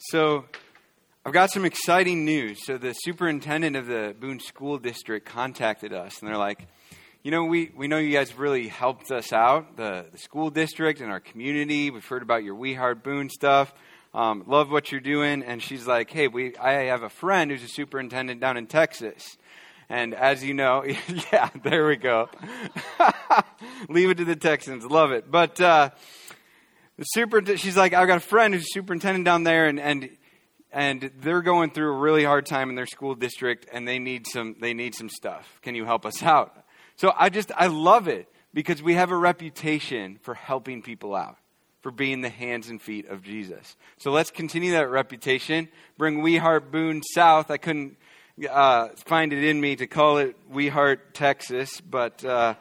So, I've got some exciting news. So, the superintendent of the Boone School District contacted us, and they're like, you know, we, we know you guys really helped us out, the, the school district and our community. We've heard about your We Heart Boone stuff. Um, love what you're doing. And she's like, hey, we, I have a friend who's a superintendent down in Texas. And as you know, yeah, there we go. Leave it to the Texans. Love it. But uh, the super, she's like, I've got a friend who's superintendent down there, and, and and they're going through a really hard time in their school district, and they need some they need some stuff. Can you help us out? So I just I love it because we have a reputation for helping people out, for being the hands and feet of Jesus. So let's continue that reputation. Bring We Heart Boone South. I couldn't uh, find it in me to call it We Heart Texas, but. Uh,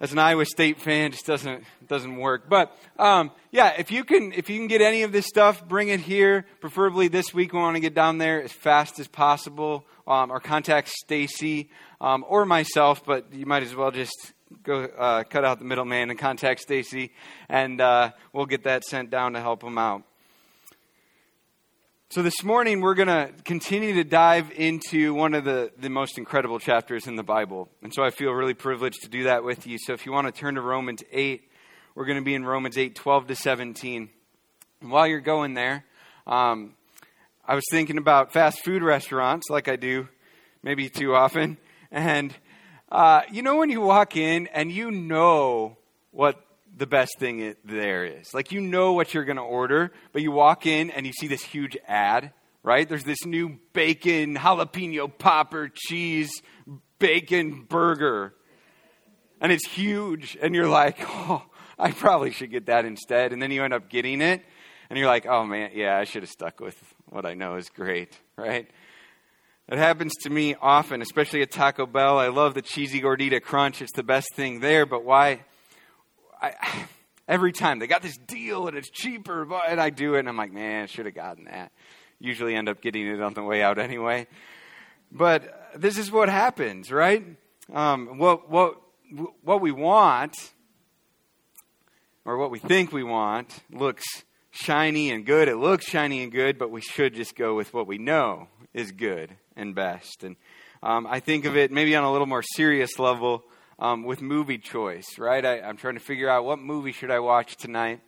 as an Iowa State fan, it just doesn't doesn't work. But um, yeah, if you can if you can get any of this stuff, bring it here. Preferably this week. We want to get down there as fast as possible. Um, or contact Stacy um, or myself, but you might as well just go uh, cut out the middleman and contact Stacy, and uh, we'll get that sent down to help them out. So, this morning we're going to continue to dive into one of the, the most incredible chapters in the Bible. And so I feel really privileged to do that with you. So, if you want to turn to Romans 8, we're going to be in Romans 8 12 to 17. And while you're going there, um, I was thinking about fast food restaurants, like I do maybe too often. And uh, you know, when you walk in and you know what the best thing it, there is. Like you know what you're going to order, but you walk in and you see this huge ad, right? There's this new bacon jalapeno popper cheese bacon burger. And it's huge and you're like, "Oh, I probably should get that instead." And then you end up getting it and you're like, "Oh man, yeah, I should have stuck with what I know is great," right? It happens to me often, especially at Taco Bell. I love the cheesy gordita crunch. It's the best thing there, but why I, every time they got this deal and it's cheaper, and I do it, and I'm like, man, I should have gotten that. Usually end up getting it on the way out anyway. But this is what happens, right? Um, what, what, what we want, or what we think we want, looks shiny and good. It looks shiny and good, but we should just go with what we know is good and best. And um, I think of it maybe on a little more serious level um, with movie choice, right? I, I'm trying to figure out what movie should I watch tonight,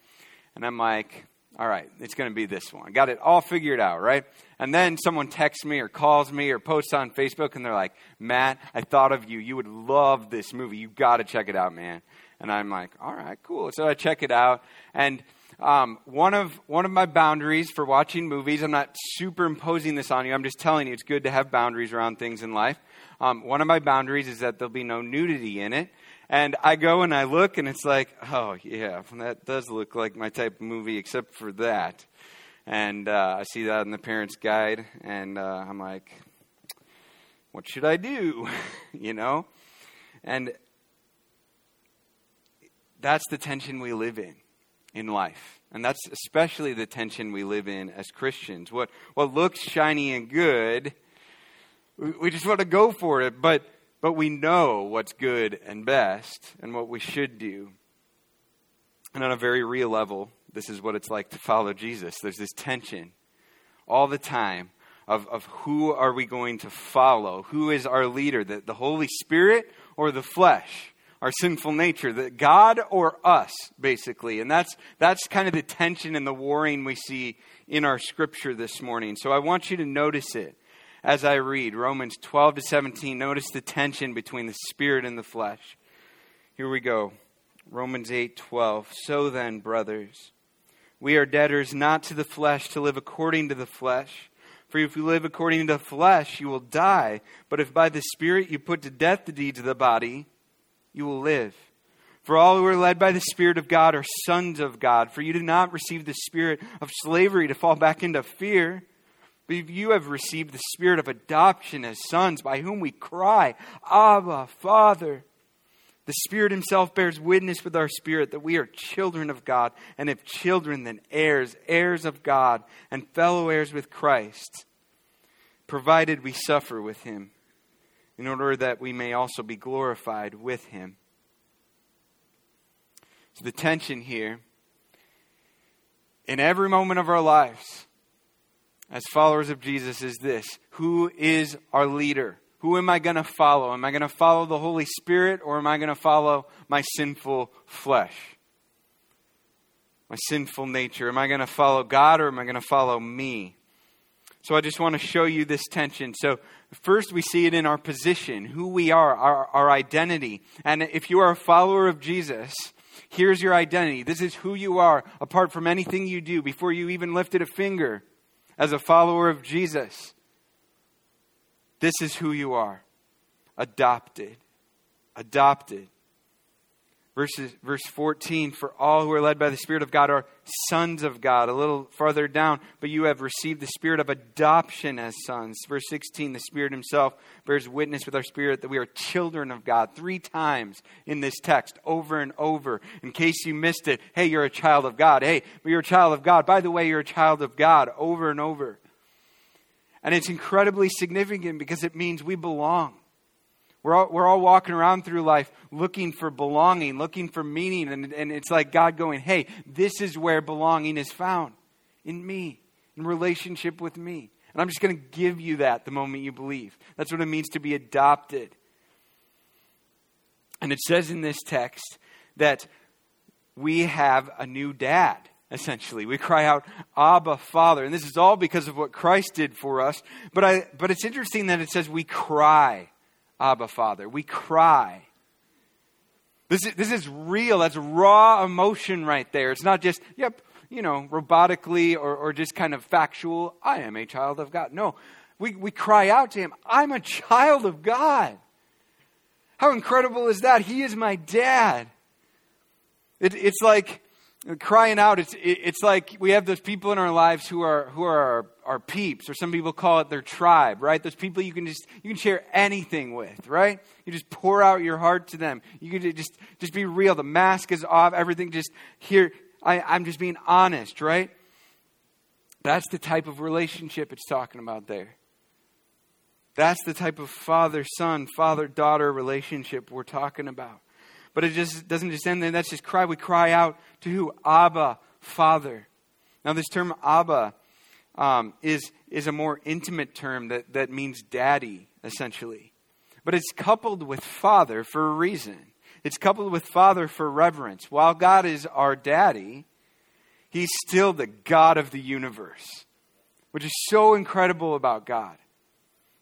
and I'm like, all right, it's going to be this one. Got it all figured out, right? And then someone texts me or calls me or posts on Facebook, and they're like, Matt, I thought of you. You would love this movie. You got to check it out, man. And I'm like, all right, cool. So I check it out, and um, one of one of my boundaries for watching movies. I'm not superimposing this on you. I'm just telling you it's good to have boundaries around things in life. Um, one of my boundaries is that there'll be no nudity in it. And I go and I look, and it's like, oh, yeah, that does look like my type of movie, except for that. And uh, I see that in the parent's guide, and uh, I'm like, what should I do? you know? And that's the tension we live in in life. And that's especially the tension we live in as Christians. What, what looks shiny and good we just want to go for it, but, but we know what's good and best and what we should do. And on a very real level, this is what it's like to follow Jesus. There's this tension all the time of, of who are we going to follow? Who is our leader? The, the Holy Spirit or the flesh? Our sinful nature, the God or us, basically. And that's, that's kind of the tension and the warring we see in our scripture this morning. So I want you to notice it as I read Romans 12 to 17. Notice the tension between the spirit and the flesh. Here we go. Romans 8:12. So then, brothers, we are debtors not to the flesh to live according to the flesh. For if you live according to the flesh, you will die. But if by the Spirit you put to death the deeds of the body, you will live. For all who are led by the Spirit of God are sons of God. For you did not receive the spirit of slavery to fall back into fear but you have received the spirit of adoption as sons, by whom we cry, Abba, Father. The Spirit Himself bears witness with our spirit that we are children of God, and if children, then heirs, heirs of God, and fellow heirs with Christ, provided we suffer with Him, in order that we may also be glorified with Him. So the tension here, in every moment of our lives, as followers of Jesus is this Who is our leader? Who am I going to follow? Am I going to follow the Holy Spirit or am I going to follow my sinful flesh? My sinful nature? Am I going to follow God or am I going to follow me? So I just want to show you this tension. So, first, we see it in our position, who we are, our, our identity. And if you are a follower of Jesus, here's your identity. This is who you are, apart from anything you do, before you even lifted a finger as a follower of Jesus. This is who you are adopted. Adopted. Verses, verse 14, for all who are led by the Spirit of God are sons of God. A little farther down, but you have received the Spirit of adoption as sons. Verse 16, the Spirit Himself bears witness with our spirit that we are children of God. Three times in this text, over and over. In case you missed it, hey, you're a child of God. Hey, you're a child of God. By the way, you're a child of God, over and over. And it's incredibly significant because it means we belong. We're all, we're all walking around through life looking for belonging, looking for meaning. And, and it's like God going, hey, this is where belonging is found in me, in relationship with me. And I'm just going to give you that the moment you believe. That's what it means to be adopted. And it says in this text that we have a new dad, essentially. We cry out, Abba, Father. And this is all because of what Christ did for us. But, I, but it's interesting that it says we cry. Abba, Father. We cry. This is, this is real. That's raw emotion right there. It's not just, yep, you know, robotically or, or just kind of factual. I am a child of God. No, we, we cry out to Him, I'm a child of God. How incredible is that? He is my dad. It, it's like crying out. It's, it's like we have those people in our lives who are, who are our, our peeps, or some people call it their tribe, right? Those people you can just, you can share anything with, right? You just pour out your heart to them. You can just, just be real. The mask is off. Everything just here. I, I'm just being honest, right? That's the type of relationship it's talking about there. That's the type of father son, father daughter relationship we're talking about. But it just doesn't just end there. That's just cry. We cry out to who? Abba, Father. Now, this term Abba um, is, is a more intimate term that, that means daddy, essentially. But it's coupled with father for a reason. It's coupled with father for reverence. While God is our daddy, he's still the God of the universe, which is so incredible about God.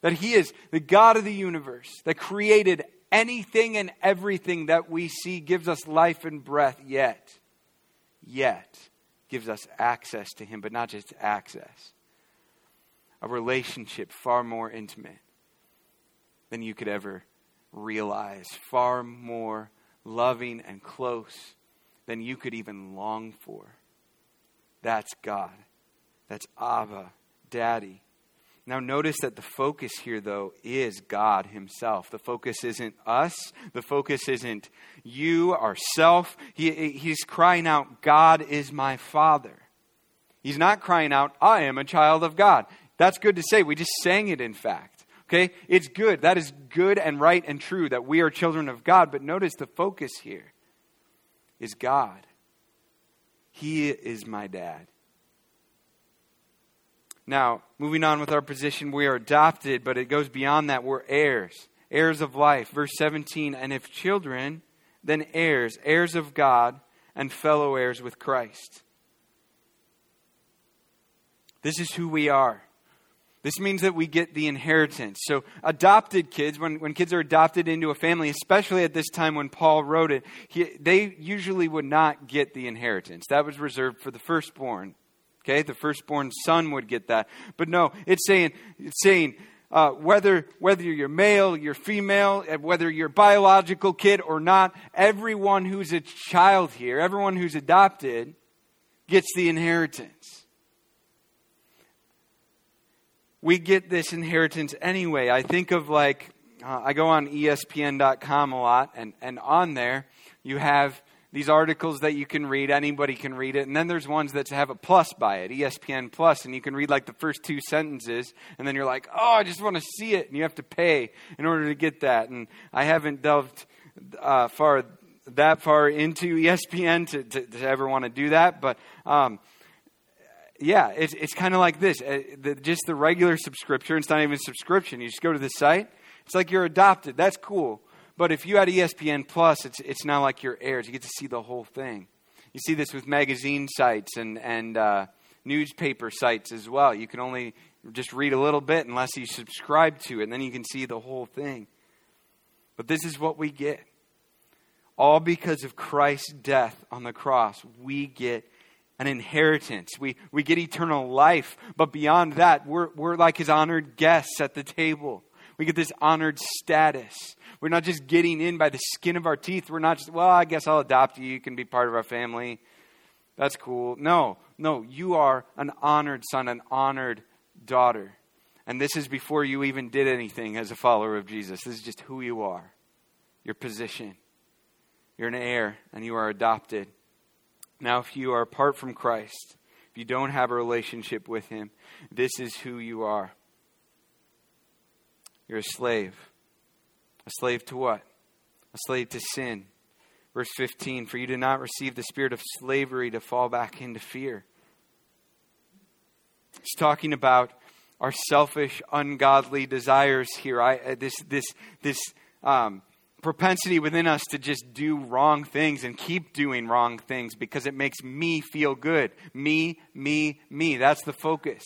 That he is the God of the universe that created anything and everything that we see, gives us life and breath, yet, yet gives us access to him, but not just access. A relationship far more intimate than you could ever realize, far more loving and close than you could even long for. That's God. That's Abba, Daddy. Now, notice that the focus here, though, is God Himself. The focus isn't us. The focus isn't you, ourself. He, he's crying out, God is my Father. He's not crying out, I am a child of God. That's good to say. We just sang it, in fact. Okay? It's good. That is good and right and true that we are children of God. But notice the focus here is God. He is my dad. Now, moving on with our position, we are adopted, but it goes beyond that. We're heirs, heirs of life. Verse 17, and if children, then heirs, heirs of God, and fellow heirs with Christ. This is who we are. This means that we get the inheritance. So, adopted kids, when, when kids are adopted into a family, especially at this time when Paul wrote it, he, they usually would not get the inheritance. That was reserved for the firstborn. Okay, the firstborn son would get that. But no, it's saying, it's saying uh, whether, whether you're male, you're female, uh, whether you're biological kid or not, everyone who's a child here, everyone who's adopted, gets the inheritance. We get this inheritance anyway. I think of like, uh, I go on ESPN.com a lot, and, and on there you have these articles that you can read. Anybody can read it. And then there's ones that have a plus by it, ESPN Plus, and you can read like the first two sentences, and then you're like, oh, I just want to see it. And you have to pay in order to get that. And I haven't delved uh, far that far into ESPN to, to, to ever want to do that. But um, yeah, it's, it's kind of like this. Uh, the, just the regular subscription, it's not even subscription. You just go to the site. It's like you're adopted. That's cool. But if you had ESPN Plus, it's, it's now like you're heirs. You get to see the whole thing. You see this with magazine sites and, and uh, newspaper sites as well. You can only just read a little bit unless you subscribe to it, and then you can see the whole thing. But this is what we get. All because of Christ's death on the cross, we get an inheritance. We, we get eternal life. But beyond that, we're, we're like his honored guests at the table. We get this honored status. We're not just getting in by the skin of our teeth. We're not just, well, I guess I'll adopt you. You can be part of our family. That's cool. No, no, you are an honored son, an honored daughter. And this is before you even did anything as a follower of Jesus. This is just who you are, your position. You're an heir, and you are adopted. Now, if you are apart from Christ, if you don't have a relationship with Him, this is who you are. You're a slave. A slave to what? A slave to sin. Verse 15 For you did not receive the spirit of slavery to fall back into fear. He's talking about our selfish, ungodly desires here. I, uh, this this, this um, propensity within us to just do wrong things and keep doing wrong things because it makes me feel good. Me, me, me. That's the focus.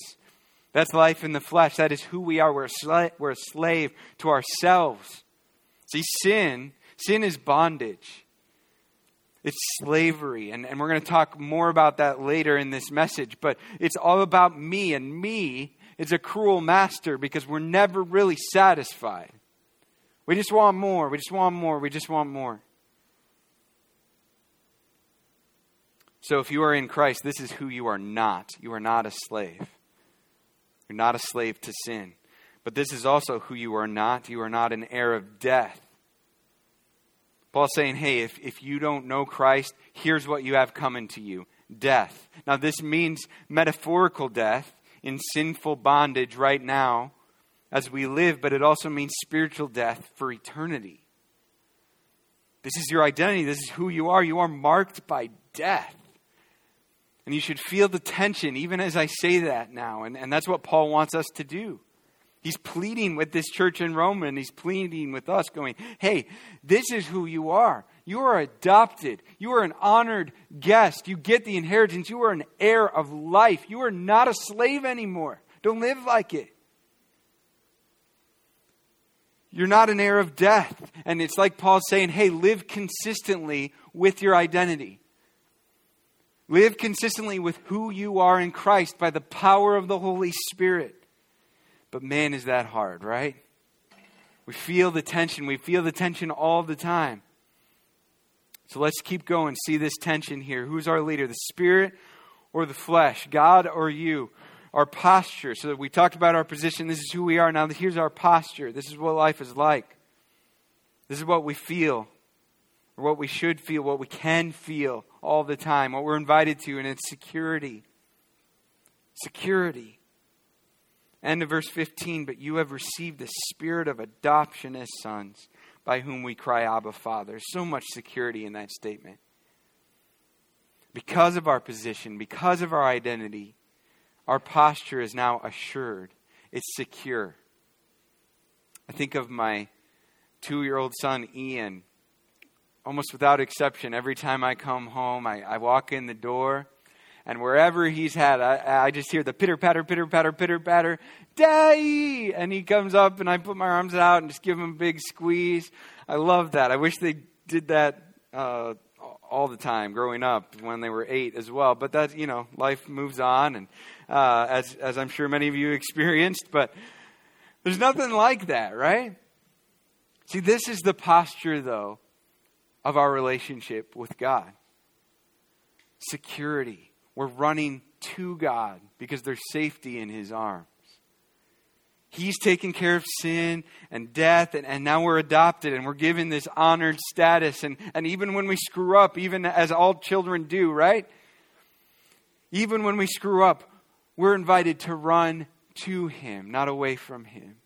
That's life in the flesh. That is who we are. We're a, sla- we're a slave to ourselves. See, sin, sin is bondage. It's slavery. And, and we're going to talk more about that later in this message. But it's all about me, and me is a cruel master because we're never really satisfied. We just want more. We just want more. We just want more. So if you are in Christ, this is who you are not. You are not a slave. You're not a slave to sin. But this is also who you are not. You are not an heir of death. Paul's saying, hey, if, if you don't know Christ, here's what you have coming to you death. Now, this means metaphorical death in sinful bondage right now as we live, but it also means spiritual death for eternity. This is your identity. This is who you are. You are marked by death. And you should feel the tension even as I say that now. And, and that's what Paul wants us to do. He's pleading with this church in Rome and he's pleading with us, going, Hey, this is who you are. You are adopted. You are an honored guest. You get the inheritance. You are an heir of life. You are not a slave anymore. Don't live like it. You're not an heir of death. And it's like Paul saying, Hey, live consistently with your identity. Live consistently with who you are in Christ by the power of the Holy Spirit. But man, is that hard, right? We feel the tension. We feel the tension all the time. So let's keep going. See this tension here. Who's our leader, the Spirit or the flesh? God or you? Our posture. So we talked about our position. This is who we are. Now, here's our posture. This is what life is like. This is what we feel, or what we should feel, what we can feel all the time, what we're invited to, and it's security. Security. End of verse 15, but you have received the spirit of adoption as sons, by whom we cry, Abba, Father. So much security in that statement. Because of our position, because of our identity, our posture is now assured, it's secure. I think of my two year old son, Ian almost without exception, every time I come home, I, I walk in the door, and wherever he's had, I, I just hear the pitter patter, pitter patter, pitter patter, Daddy! And he comes up, and I put my arms out and just give him a big squeeze. I love that. I wish they did that uh, all the time growing up when they were eight as well. But that, you know, life moves on, and uh, as, as I'm sure many of you experienced, but there's nothing like that, right? See, this is the posture, though, of our relationship with God. Security. We're running to God because there's safety in His arms. He's taken care of sin and death, and, and now we're adopted and we're given this honored status. And, and even when we screw up, even as all children do, right? Even when we screw up, we're invited to run to Him, not away from Him.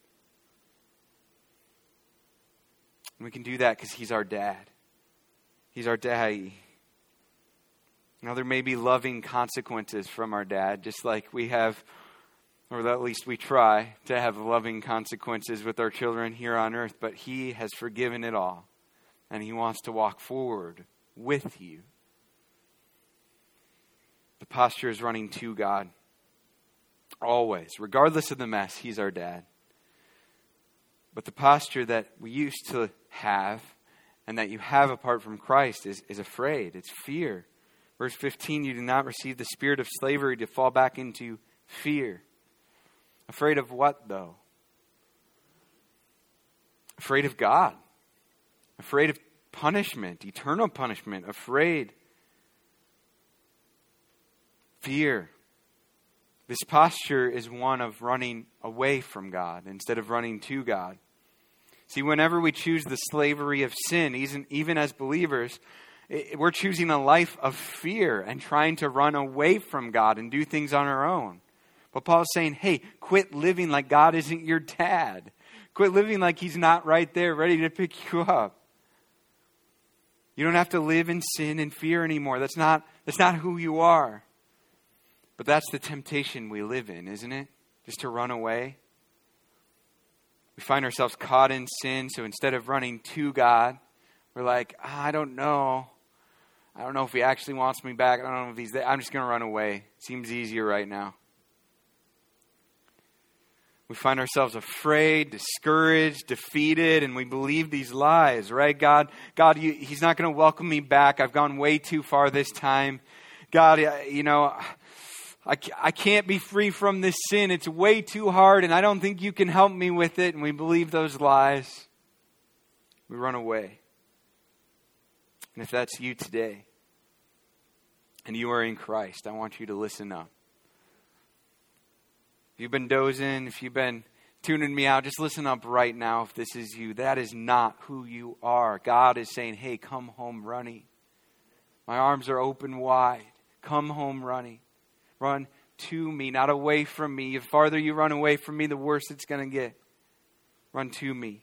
And we can do that because He's our dad. He's our daddy. Now, there may be loving consequences from our dad, just like we have, or at least we try to have loving consequences with our children here on earth, but he has forgiven it all, and he wants to walk forward with you. The posture is running to God. Always. Regardless of the mess, He's our dad. But the posture that we used to have and that you have apart from Christ is, is afraid. It's fear. Verse 15 you do not receive the spirit of slavery to fall back into fear. Afraid of what, though? Afraid of God. Afraid of punishment, eternal punishment. Afraid. Fear. This posture is one of running away from God instead of running to God. See, whenever we choose the slavery of sin, even, as believers, we're choosing a life of fear and trying to run away from God and do things on our own. But Paul's saying, hey, quit living like God isn't your dad. Quit living like he's not right there ready to pick you up. You don't have to live in sin and fear anymore. That's not, that's not who you are. But that's the temptation we live in, isn't it? Just to run away. We find ourselves caught in sin, so instead of running to God, we're like, oh, I don't know. I don't know if He actually wants me back. I don't know if He's there. I'm just going to run away. Seems easier right now. We find ourselves afraid, discouraged, defeated, and we believe these lies, right? God, God, you, He's not going to welcome me back. I've gone way too far this time. God, you know, I, I can't be free from this sin. It's way too hard, and I don't think you can help me with it. And we believe those lies. We run away. And if that's you today, and you are in Christ, I want you to listen up. If you've been dozing, if you've been tuning me out, just listen up right now if this is you. That is not who you are. God is saying, hey, come home running. My arms are open wide. Come home running. Run to me, not away from me. The farther you run away from me, the worse it's going to get. Run to me.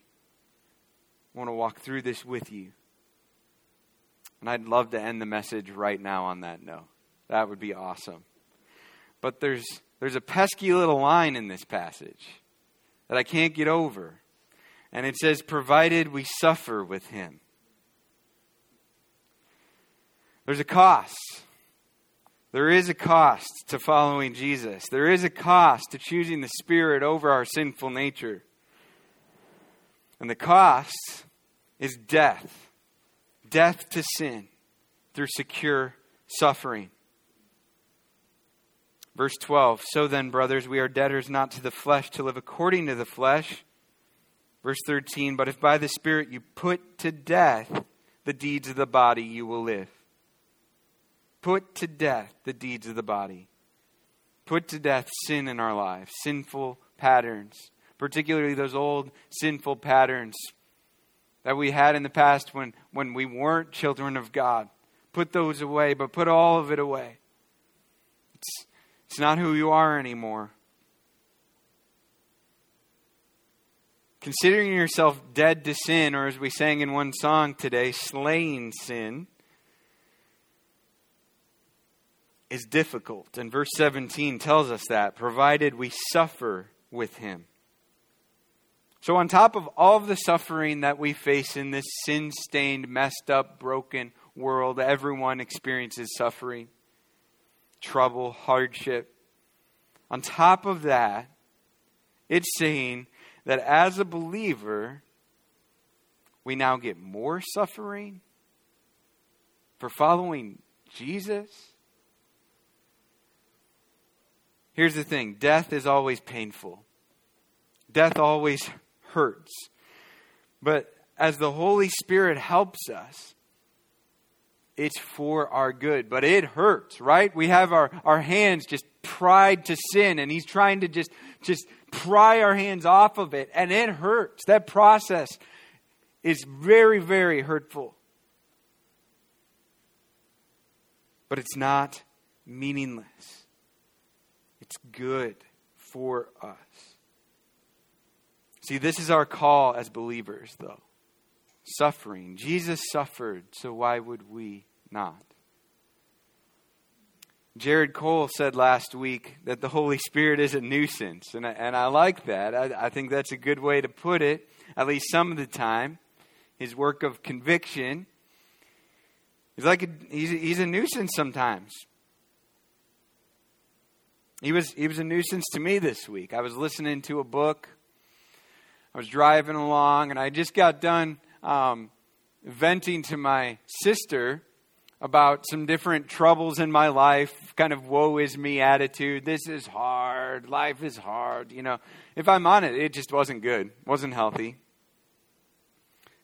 I want to walk through this with you. And I'd love to end the message right now on that note. That would be awesome. But there's, there's a pesky little line in this passage that I can't get over. And it says, provided we suffer with him. There's a cost. There is a cost to following Jesus. There is a cost to choosing the Spirit over our sinful nature. And the cost is death death to sin through secure suffering. Verse 12 So then, brothers, we are debtors not to the flesh to live according to the flesh. Verse 13 But if by the Spirit you put to death the deeds of the body, you will live. Put to death the deeds of the body. Put to death sin in our lives, sinful patterns, particularly those old sinful patterns that we had in the past when, when we weren't children of God. Put those away, but put all of it away. It's, it's not who you are anymore. Considering yourself dead to sin, or as we sang in one song today, slaying sin is difficult. And verse 17 tells us that, provided we suffer with him. So, on top of all of the suffering that we face in this sin stained, messed up, broken world, everyone experiences suffering, trouble, hardship. On top of that, it's saying that as a believer, we now get more suffering for following Jesus. Here's the thing death is always painful, death always hurts. But as the Holy Spirit helps us, it's for our good. But it hurts, right? We have our, our hands just pried to sin, and He's trying to just, just pry our hands off of it, and it hurts. That process is very, very hurtful. But it's not meaningless. It's good for us. See, this is our call as believers, though. Suffering. Jesus suffered, so why would we not? Jared Cole said last week that the Holy Spirit is a nuisance, and I, and I like that. I, I think that's a good way to put it, at least some of the time. His work of conviction is like a, he's, he's a nuisance sometimes. He was, he was a nuisance to me this week. I was listening to a book. I was driving along, and I just got done um, venting to my sister about some different troubles in my life, kind of woe is me attitude. This is hard. Life is hard. You know, if I'm on it, it just wasn't good, wasn't healthy.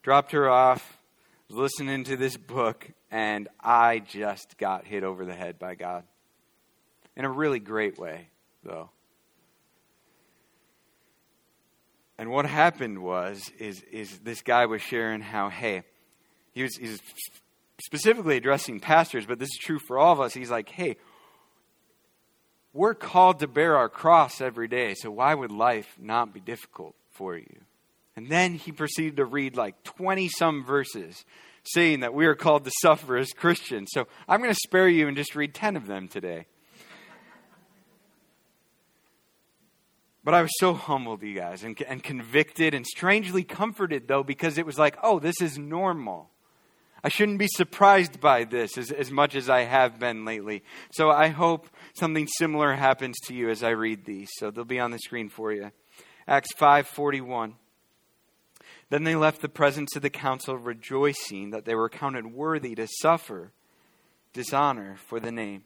Dropped her off, was listening to this book, and I just got hit over the head by God. In a really great way, though. And what happened was, is, is this guy was sharing how, hey, he was, he was specifically addressing pastors, but this is true for all of us. He's like, hey, we're called to bear our cross every day, so why would life not be difficult for you? And then he proceeded to read like 20 some verses saying that we are called to suffer as Christians. So I'm going to spare you and just read 10 of them today. But I was so humbled, you guys, and, and convicted and strangely comforted, though, because it was like, oh, this is normal. I shouldn't be surprised by this as, as much as I have been lately. So I hope something similar happens to you as I read these. So they'll be on the screen for you. Acts 5:41. Then they left the presence of the council rejoicing that they were counted worthy to suffer dishonor for the name.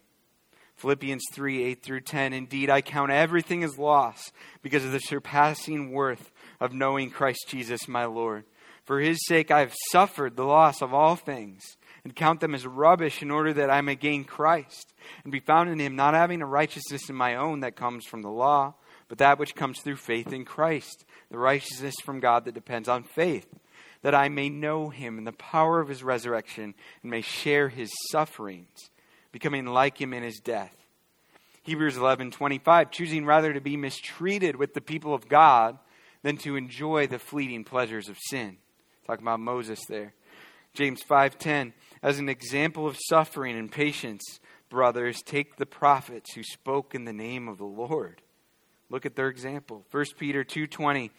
Philippians 3 8 through 10. Indeed, I count everything as loss because of the surpassing worth of knowing Christ Jesus my Lord for his sake I have suffered the loss of all things, and count them as rubbish in order that I may gain Christ, and be found in him, not having a righteousness in my own that comes from the law, but that which comes through faith in Christ, the righteousness from God that depends on faith, that I may know him in the power of his resurrection, and may share his sufferings, becoming like him in his death. Hebrews 11:25 choosing rather to be mistreated with the people of God than to enjoy the fleeting pleasures of sin. Talking about Moses there. James 5:10 as an example of suffering and patience, brothers, take the prophets who spoke in the name of the Lord. Look at their example. 1 Peter 2:20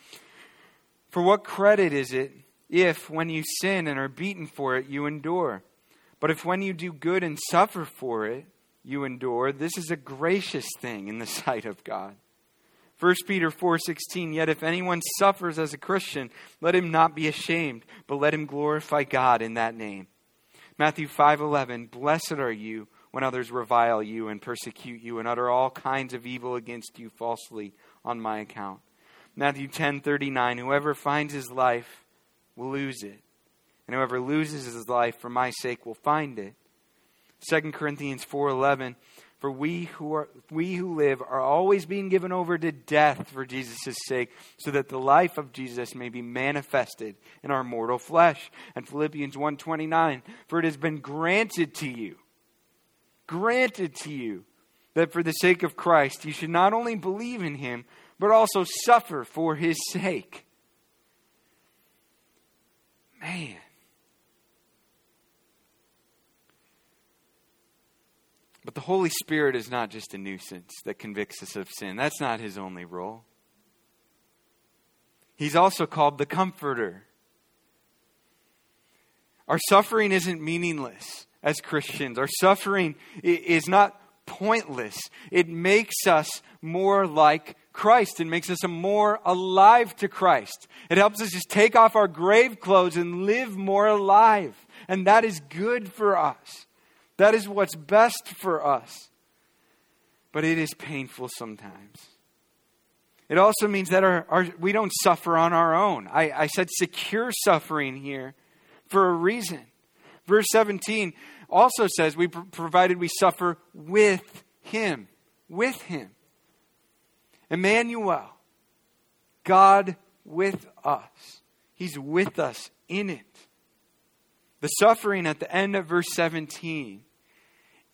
For what credit is it if when you sin and are beaten for it you endure? But if when you do good and suffer for it you endure, this is a gracious thing in the sight of God. 1 Peter 4:16 Yet if anyone suffers as a Christian let him not be ashamed but let him glorify God in that name. Matthew 5:11 Blessed are you when others revile you and persecute you and utter all kinds of evil against you falsely on my account. Matthew 10:39 Whoever finds his life will lose it and whoever loses his life for my sake will find it. 2 Corinthians 4:11 for we who, are, we who live are always being given over to death for Jesus' sake, so that the life of Jesus may be manifested in our mortal flesh. And Philippians 1.29, For it has been granted to you, granted to you, that for the sake of Christ you should not only believe in him, but also suffer for his sake. Man. But the Holy Spirit is not just a nuisance that convicts us of sin. That's not his only role. He's also called the Comforter. Our suffering isn't meaningless as Christians. Our suffering is not pointless. It makes us more like Christ. It makes us more alive to Christ. It helps us just take off our grave clothes and live more alive. And that is good for us. That is what's best for us. But it is painful sometimes. It also means that our, our, we don't suffer on our own. I, I said secure suffering here for a reason. Verse 17 also says, we provided we suffer with him. With him. Emmanuel, God with us. He's with us in it. The suffering at the end of verse 17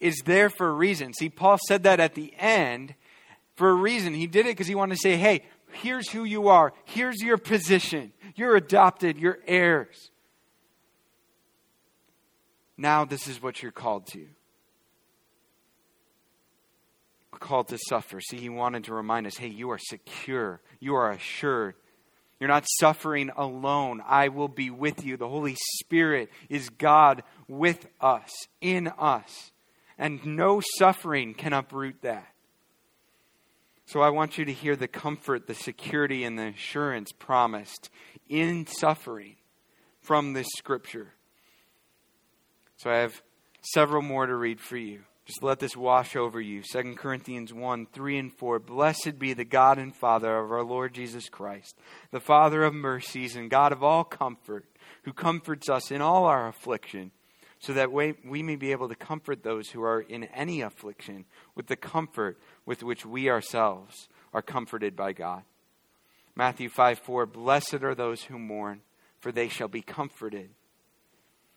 is there for a reason. See, Paul said that at the end for a reason. He did it because he wanted to say, hey, here's who you are, here's your position. You're adopted, you're heirs. Now, this is what you're called to. called to suffer. See, he wanted to remind us hey, you are secure, you are assured. You're not suffering alone. I will be with you. The Holy Spirit is God with us, in us. And no suffering can uproot that. So I want you to hear the comfort, the security, and the assurance promised in suffering from this scripture. So I have several more to read for you. Just let this wash over you. 2 Corinthians 1 3 and 4. Blessed be the God and Father of our Lord Jesus Christ, the Father of mercies and God of all comfort, who comforts us in all our affliction, so that we, we may be able to comfort those who are in any affliction with the comfort with which we ourselves are comforted by God. Matthew 5 4. Blessed are those who mourn, for they shall be comforted.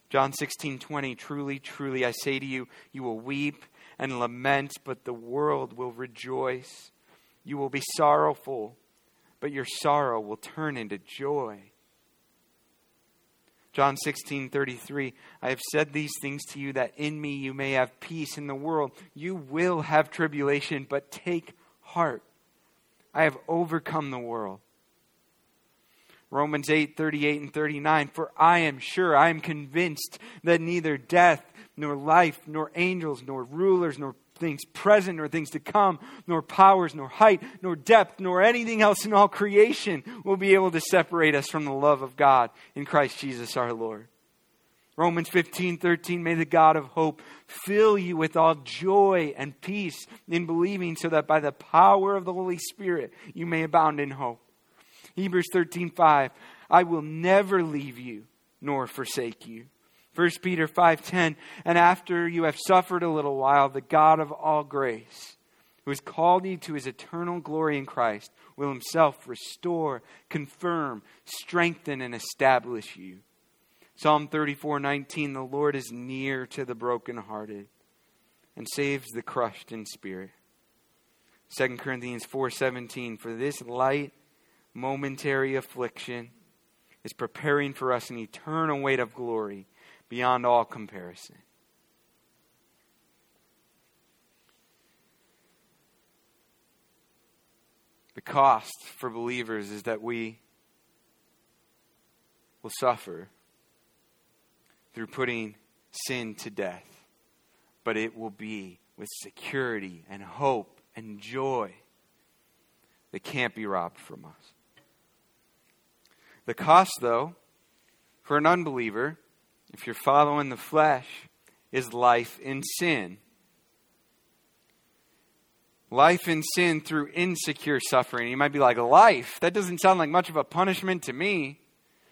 John 16, 20, truly, truly, I say to you, you will weep and lament, but the world will rejoice. You will be sorrowful, but your sorrow will turn into joy. John 16, 33, I have said these things to you that in me you may have peace in the world. You will have tribulation, but take heart. I have overcome the world. Romans 8, 38 and 39. For I am sure, I am convinced that neither death, nor life, nor angels, nor rulers, nor things present, nor things to come, nor powers, nor height, nor depth, nor anything else in all creation will be able to separate us from the love of God in Christ Jesus our Lord. Romans 15, 13, may the God of hope fill you with all joy and peace in believing, so that by the power of the Holy Spirit you may abound in hope. Hebrews 13:5, I will never leave you nor forsake you. 1 Peter 5:10, and after you have suffered a little while, the God of all grace, who has called you to his eternal glory in Christ, will himself restore, confirm, strengthen and establish you. Psalm 34:19, the Lord is near to the brokenhearted and saves the crushed in spirit. 2 Corinthians 4:17, for this light momentary affliction is preparing for us an eternal weight of glory beyond all comparison. The cost for believers is that we will suffer through putting sin to death, but it will be with security and hope and joy that can't be robbed from us. The cost, though, for an unbeliever, if you're following the flesh, is life in sin. Life in sin through insecure suffering. You might be like, life? That doesn't sound like much of a punishment to me.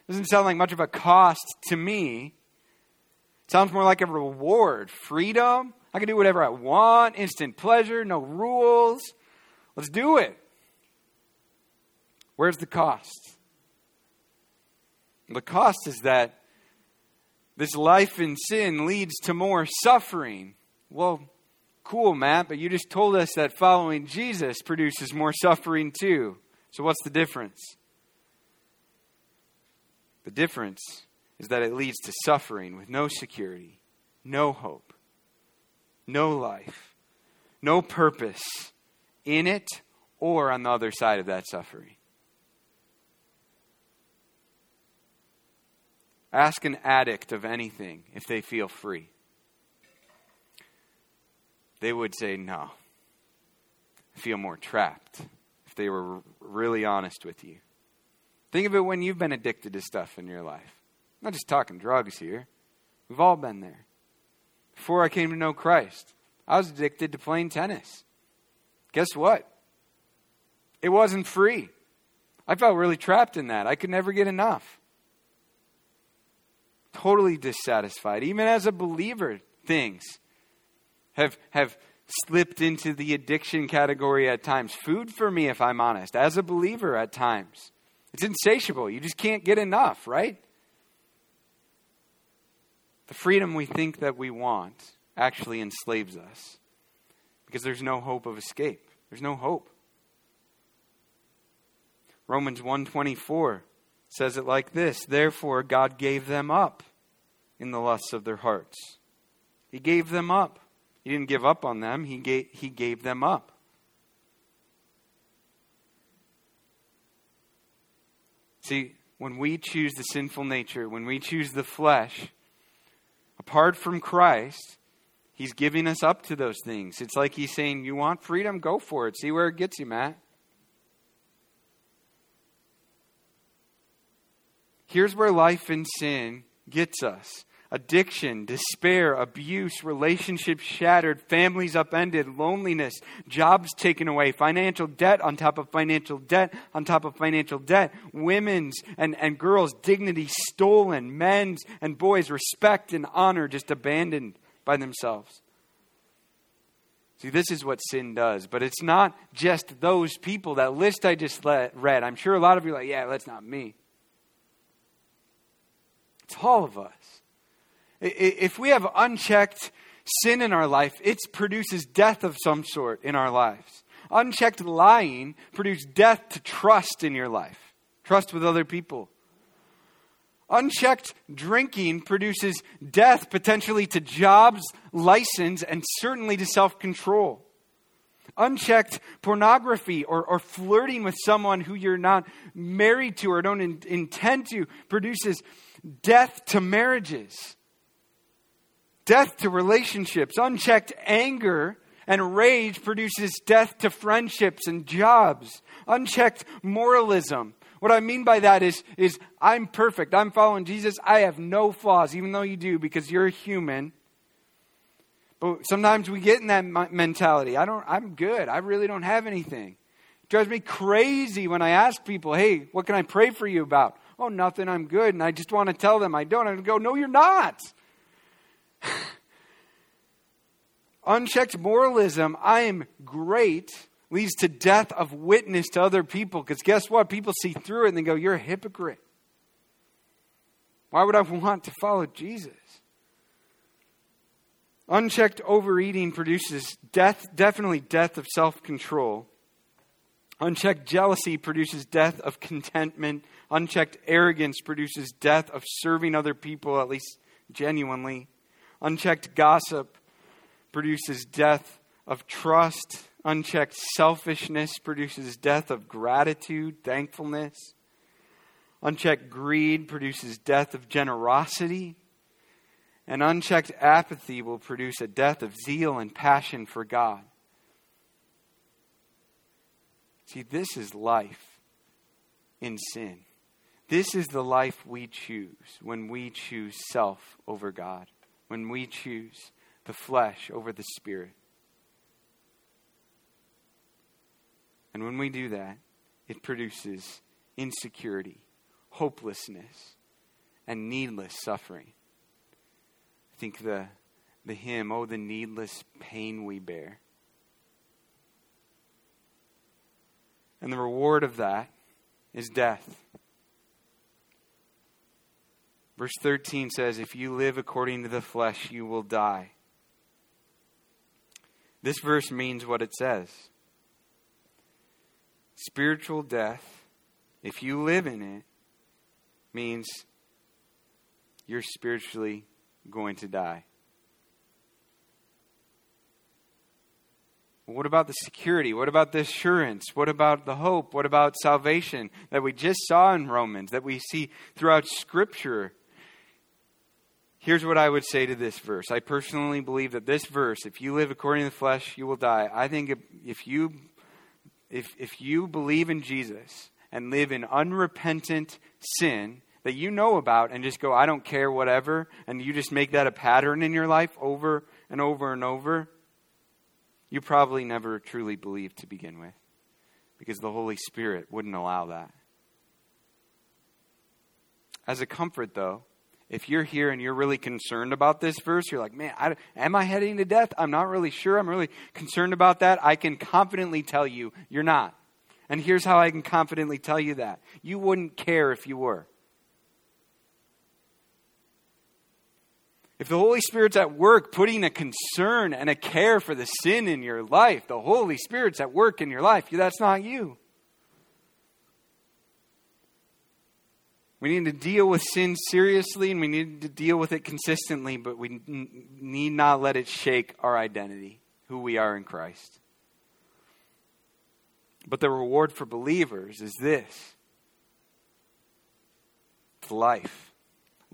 Doesn't sound like much of a cost to me. It sounds more like a reward. Freedom. I can do whatever I want. Instant pleasure. No rules. Let's do it. Where's the cost? The cost is that this life in sin leads to more suffering. Well, cool, Matt, but you just told us that following Jesus produces more suffering too. So what's the difference? The difference is that it leads to suffering with no security, no hope, no life, no purpose in it or on the other side of that suffering. Ask an addict of anything if they feel free. They would say no. Feel more trapped if they were really honest with you. Think of it when you've been addicted to stuff in your life. I'm not just talking drugs here. We've all been there. Before I came to know Christ, I was addicted to playing tennis. Guess what? It wasn't free. I felt really trapped in that. I could never get enough totally dissatisfied. Even as a believer, things have, have slipped into the addiction category at times. Food for me, if I'm honest, as a believer at times. It's insatiable. You just can't get enough, right? The freedom we think that we want actually enslaves us because there's no hope of escape. There's no hope. Romans 124 says it like this Therefore, God gave them up in the lusts of their hearts. He gave them up. He didn't give up on them, He gave, he gave them up. See, when we choose the sinful nature, when we choose the flesh, apart from Christ, He's giving us up to those things. It's like He's saying, You want freedom? Go for it. See where it gets you, Matt. Here's where life in sin gets us addiction, despair, abuse, relationships shattered, families upended, loneliness, jobs taken away, financial debt on top of financial debt on top of financial debt, women's and, and girls' dignity stolen, men's and boys' respect and honor just abandoned by themselves. See, this is what sin does, but it's not just those people. That list I just read, I'm sure a lot of you are like, yeah, that's not me. It's all of us. If we have unchecked sin in our life, it produces death of some sort in our lives. Unchecked lying produces death to trust in your life, trust with other people. Unchecked drinking produces death potentially to jobs, license, and certainly to self control. Unchecked pornography or, or flirting with someone who you're not married to or don't in, intend to produces death to marriages death to relationships. Unchecked anger and rage produces death to friendships and jobs. Unchecked moralism. What I mean by that is, is I'm perfect. I'm following Jesus. I have no flaws, even though you do, because you're a human. But sometimes we get in that mentality. I don't, I'm good. I really don't have anything. It drives me crazy when I ask people, hey, what can I pray for you about? Oh, nothing. I'm good. And I just want to tell them I don't. I go, no, you're not. Unchecked moralism, I am great, leads to death of witness to other people. Because guess what? People see through it and they go, You're a hypocrite. Why would I want to follow Jesus? Unchecked overeating produces death, definitely death of self control. Unchecked jealousy produces death of contentment. Unchecked arrogance produces death of serving other people, at least genuinely. Unchecked gossip produces death of trust. Unchecked selfishness produces death of gratitude, thankfulness. Unchecked greed produces death of generosity. And unchecked apathy will produce a death of zeal and passion for God. See, this is life in sin. This is the life we choose when we choose self over God when we choose the flesh over the spirit. And when we do that, it produces insecurity, hopelessness, and needless suffering. I think the, the hymn, Oh, the needless pain we bear. And the reward of that is death. Verse 13 says, If you live according to the flesh, you will die. This verse means what it says spiritual death, if you live in it, means you're spiritually going to die. What about the security? What about the assurance? What about the hope? What about salvation that we just saw in Romans, that we see throughout Scripture? Here's what I would say to this verse. I personally believe that this verse, if you live according to the flesh, you will die. I think if, you if if you believe in Jesus and live in unrepentant sin that you know about and just go, I don't care, whatever, and you just make that a pattern in your life over and over and over, you probably never truly believed to begin with. Because the Holy Spirit wouldn't allow that. As a comfort, though, if you're here and you're really concerned about this verse, you're like, man, I, am I heading to death? I'm not really sure. I'm really concerned about that. I can confidently tell you, you're not. And here's how I can confidently tell you that you wouldn't care if you were. If the Holy Spirit's at work putting a concern and a care for the sin in your life, the Holy Spirit's at work in your life, that's not you. We need to deal with sin seriously and we need to deal with it consistently, but we need not let it shake our identity, who we are in Christ. But the reward for believers is this life.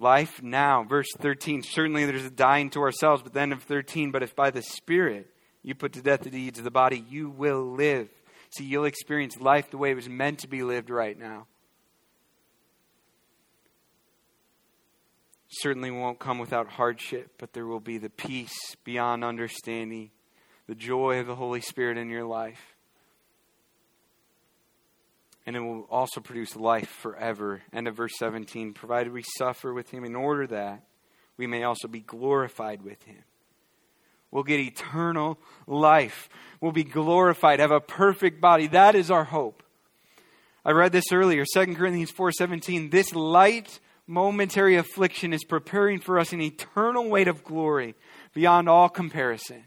Life now. Verse 13. Certainly there's a dying to ourselves, but then of 13, but if by the Spirit you put to death the deeds of the body, you will live. See, you'll experience life the way it was meant to be lived right now. Certainly won't come without hardship, but there will be the peace beyond understanding, the joy of the Holy Spirit in your life. And it will also produce life forever. End of verse 17. Provided we suffer with him in order that we may also be glorified with him. We'll get eternal life. We'll be glorified, have a perfect body. That is our hope. I read this earlier, 2 Corinthians 4:17. This light momentary affliction is preparing for us an eternal weight of glory beyond all comparison.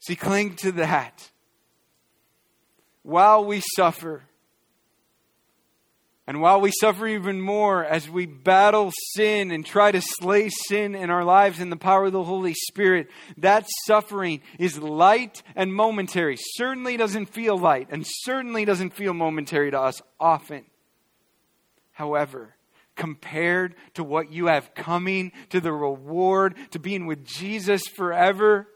See, cling to that. While we suffer, and while we suffer even more as we battle sin and try to slay sin in our lives in the power of the Holy Spirit, that suffering is light and momentary. Certainly doesn't feel light and certainly doesn't feel momentary to us often. However, compared to what you have coming, to the reward, to being with Jesus forever,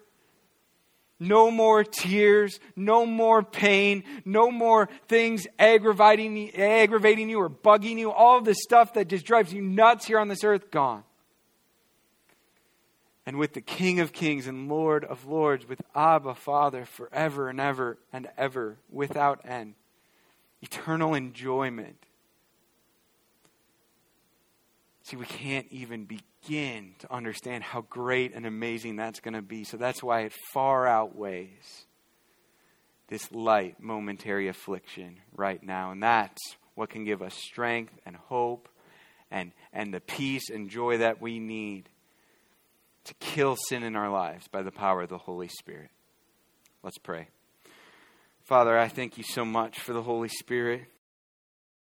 no more tears, no more pain, no more things aggravating, aggravating you or bugging you. All the stuff that just drives you nuts here on this earth, gone. And with the King of Kings and Lord of Lords, with Abba, Father, forever and ever and ever, without end. Eternal enjoyment. See, we can't even be begin to understand how great and amazing that's going to be. So that's why it far outweighs this light, momentary affliction right now. And that's what can give us strength and hope and, and the peace and joy that we need to kill sin in our lives by the power of the Holy Spirit. Let's pray. Father, I thank you so much for the Holy Spirit.